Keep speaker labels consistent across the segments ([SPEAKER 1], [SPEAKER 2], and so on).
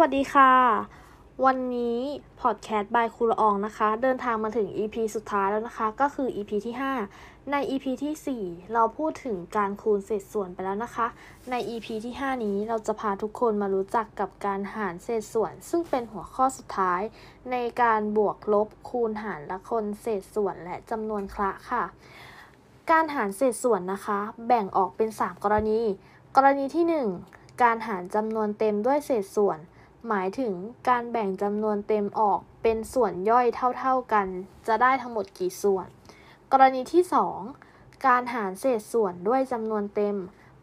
[SPEAKER 1] วัสดีค่ะ วันนี้พอดแคสต์บายครูละอองนะคะ เดินทางมาถึง EP สุดท้ายแล้วนะคะ ก็คือ EP ที่ 5 ใน EP ที่ 4 เราพูดถึงการคูณเศษส่วนไปแล้วนะคะ ใน EP ที่ 5 นี้เราจะพาทุกคนมารู้จักกับการหารเศษส่วน ซึ่งเป็นหัวข้อสุดท้าย ในการบวกลบคูณหารละคนเศษส่วนและจำนวนคละค่ะ การหารเศษส่วนนะคะ แบ่งออกเป็น 3 กรณี กรณีที่ 1 การหารจำนวนเต็มด้วยเศษส่วน หมายถึงการแบ่งจำนวนเต็มออกเป็นส่วนย่อยเท่าๆกัน จะได้ทั้งหมดกี่ส่วน กรณีที่ 2 การหารเศษส่วนด้วยจำนวนเต็ม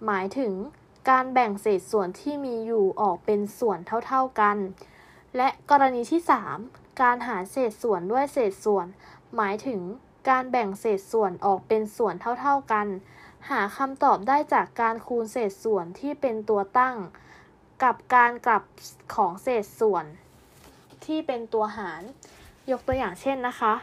[SPEAKER 1] หมายถึงการแบ่งเศษส่วนที่มีอยู่ออกเป็นส่วนเท่าๆกัน และกรณีที่ 3 การหารเศษส่วนด้วยเศษส่วน หมายถึงการแบ่งเศษส่วนออกเป็นส่วนเท่าๆกัน หาคำตอบได้จากการคูณเศษส่วนที่เป็นตัวตั้ง กับการกลับของเศษส่วนที่เป็นตัวหาร ยกตัวอย่างเช่นนะคะ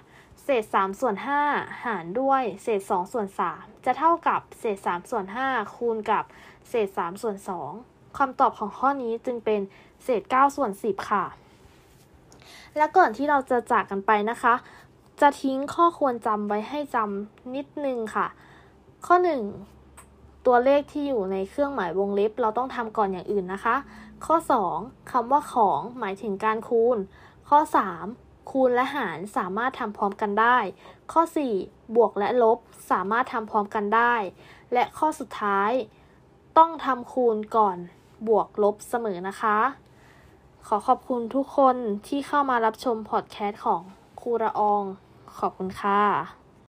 [SPEAKER 1] เศษ 3 ส่วน 5 หารด้วย เศษ 2 ส่วน 3 จะเท่ากับเศษ 3 ส่วน 5 คูณกับเศษ 3 ส่วน 2คำตอบของข้อนี้จึงเป็นเศษ 9 ส่วน 10 ค่ะ และก่อนที่เราจะจากกันไปนะคะ จะทิ้งข้อควรจำไว้ให้จำนิดนึงค่ะ ข้อ 1 ตัวเลขที่อยู่ในเครื่องหมายวงเล็บ เราต้องทำก่อนอย่างอื่นนะคะ ข้อ 2คำว่าของหมายถึงการคูณ ข้อ 3 คูณและหารสามารถทำพร้อมกันได้ ข้อ 4 บวกและลบสามารถทำพร้อมกันได้ และข้อสุดท้าย ต้องทำคูณก่อนบวกลบเสมอนะคะ ขอขอบคุณทุกคนที่เข้ามารับชมพอดแคสต์ของครูระออง ขอบคุณค่ะ